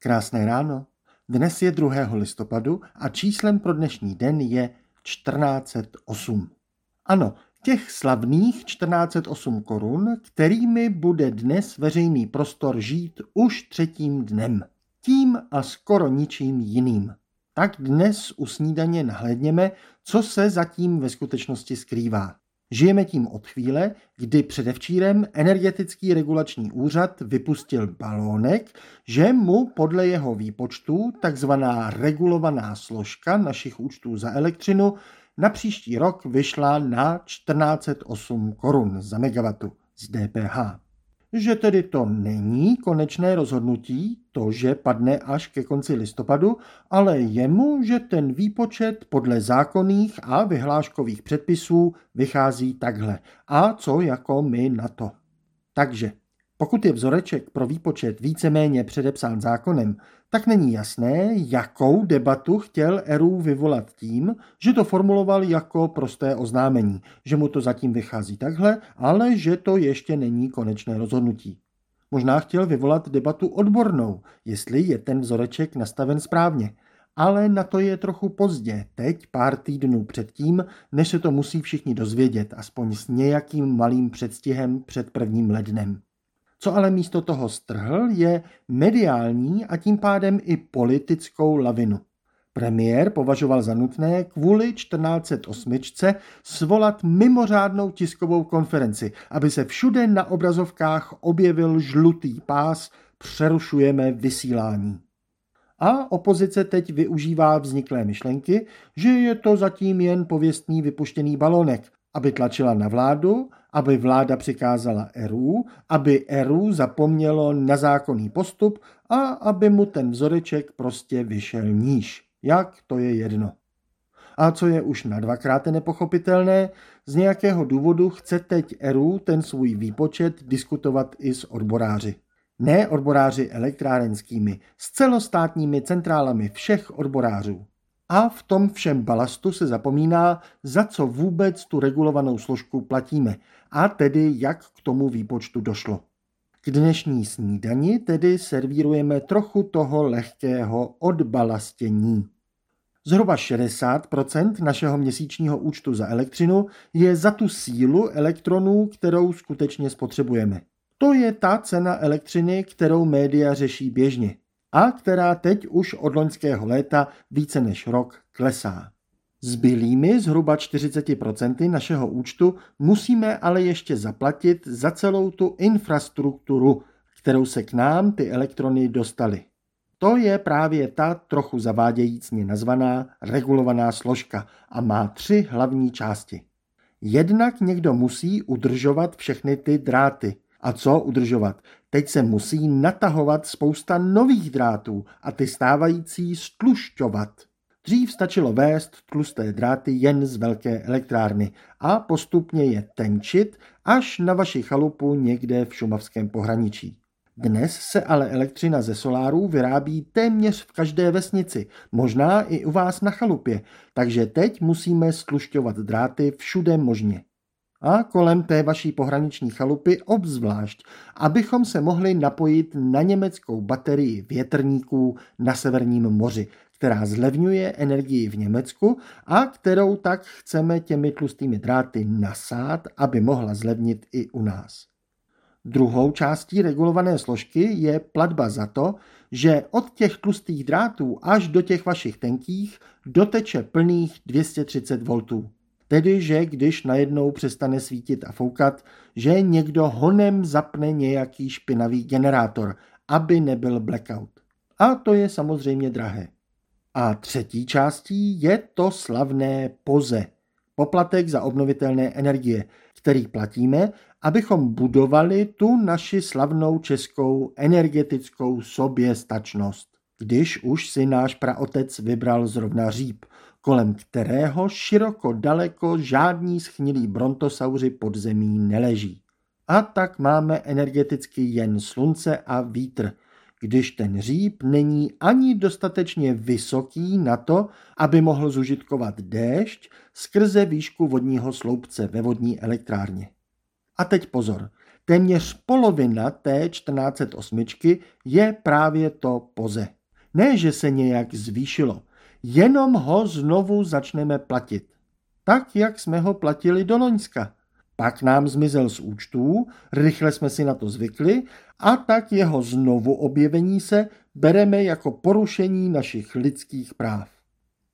Krásné ráno. Dnes je 2. listopadu a číslem pro dnešní den je 1408. Ano, těch slavných 1408 korun, kterými bude dnes veřejný prostor žít už třetím dnem. Tím a skoro ničím jiným. Tak dnes u snídaně nahlédněme, co se zatím ve skutečnosti skrývá. Žijeme tím od chvíle, kdy předevčírem energetický regulační úřad vypustil balónek, že mu podle jeho výpočtu takzvaná regulovaná složka našich účtů za elektřinu na příští rok vyšla na 1408 korun za megawatu z DPH že tedy to není konečné rozhodnutí, to, že padne až ke konci listopadu, ale jemu, že ten výpočet podle zákonných a vyhláškových předpisů vychází takhle. A co jako my na to? Takže pokud je vzoreček pro výpočet víceméně předepsán zákonem, tak není jasné, jakou debatu chtěl Eru vyvolat tím, že to formuloval jako prosté oznámení, že mu to zatím vychází takhle, ale že to ještě není konečné rozhodnutí. Možná chtěl vyvolat debatu odbornou, jestli je ten vzoreček nastaven správně. Ale na to je trochu pozdě, teď pár týdnů předtím, než se to musí všichni dozvědět, aspoň s nějakým malým předstihem před prvním lednem. Co ale místo toho strhl, je mediální a tím pádem i politickou lavinu. Premiér považoval za nutné kvůli 1408 svolat mimořádnou tiskovou konferenci, aby se všude na obrazovkách objevil žlutý pás Přerušujeme vysílání. A opozice teď využívá vzniklé myšlenky, že je to zatím jen pověstný vypuštěný balonek, aby tlačila na vládu aby vláda přikázala ERU, aby ERU zapomnělo na zákonný postup a aby mu ten vzoreček prostě vyšel níž. Jak, to je jedno. A co je už na dvakrát nepochopitelné, z nějakého důvodu chce teď ERU ten svůj výpočet diskutovat i s odboráři. Ne odboráři elektrárenskými, s celostátními centrálami všech odborářů. A v tom všem balastu se zapomíná, za co vůbec tu regulovanou složku platíme a tedy jak k tomu výpočtu došlo. K dnešní snídani tedy servírujeme trochu toho lehkého odbalastění. Zhruba 60% našeho měsíčního účtu za elektřinu je za tu sílu elektronů, kterou skutečně spotřebujeme. To je ta cena elektřiny, kterou média řeší běžně a která teď už od loňského léta více než rok klesá. Zbylými zhruba 40% našeho účtu musíme ale ještě zaplatit za celou tu infrastrukturu, kterou se k nám ty elektrony dostaly. To je právě ta trochu zavádějícně nazvaná regulovaná složka a má tři hlavní části. Jednak někdo musí udržovat všechny ty dráty – a co udržovat? Teď se musí natahovat spousta nových drátů a ty stávající stlušťovat. Dřív stačilo vést tlusté dráty jen z velké elektrárny a postupně je tenčit až na vaši chalupu někde v šumavském pohraničí. Dnes se ale elektřina ze solárů vyrábí téměř v každé vesnici, možná i u vás na chalupě, takže teď musíme stlušťovat dráty všude možně a kolem té vaší pohraniční chalupy obzvlášť, abychom se mohli napojit na německou baterii větrníků na Severním moři, která zlevňuje energii v Německu a kterou tak chceme těmi tlustými dráty nasát, aby mohla zlevnit i u nás. Druhou částí regulované složky je platba za to, že od těch tlustých drátů až do těch vašich tenkých doteče plných 230 V. Tedy, že když najednou přestane svítit a foukat, že někdo honem zapne nějaký špinavý generátor, aby nebyl blackout. A to je samozřejmě drahé. A třetí částí je to slavné POZE, poplatek za obnovitelné energie, který platíme, abychom budovali tu naši slavnou českou energetickou soběstačnost. Když už si náš praotec vybral zrovna říp – kolem kterého široko daleko žádní schnilí brontosauři pod zemí neleží. A tak máme energeticky jen slunce a vítr, když ten říp není ani dostatečně vysoký na to, aby mohl zužitkovat déšť skrze výšku vodního sloupce ve vodní elektrárně. A teď pozor, Téměř polovina té 1408 je právě to poze. Ne, že se nějak zvýšilo, jenom ho znovu začneme platit. Tak, jak jsme ho platili do Loňska. Pak nám zmizel z účtů, rychle jsme si na to zvykli a tak jeho znovu objevení se bereme jako porušení našich lidských práv.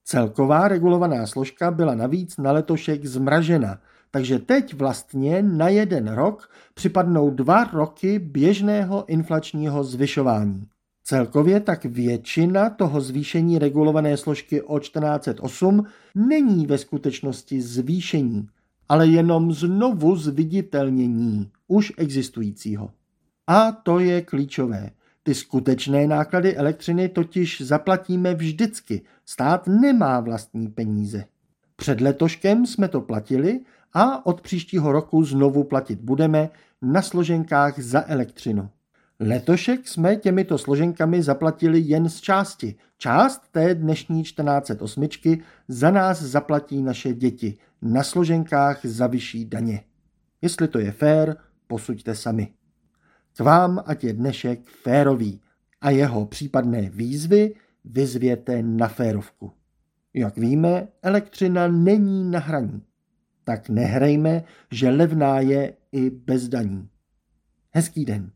Celková regulovaná složka byla navíc na letošek zmražena, takže teď vlastně na jeden rok připadnou dva roky běžného inflačního zvyšování. Celkově tak většina toho zvýšení regulované složky o 1408 není ve skutečnosti zvýšení, ale jenom znovu zviditelnění už existujícího. A to je klíčové. Ty skutečné náklady elektřiny totiž zaplatíme vždycky. Stát nemá vlastní peníze. Před letoškem jsme to platili a od příštího roku znovu platit budeme na složenkách za elektřinu. Letošek jsme těmito složenkami zaplatili jen z části. Část té dnešní 1408 za nás zaplatí naše děti na složenkách za vyšší daně. Jestli to je fér, posuďte sami. K vám ať je dnešek férový a jeho případné výzvy vyzvěte na férovku. Jak víme, elektřina není na hraní. Tak nehrejme, že levná je i bez daní. Hezký den.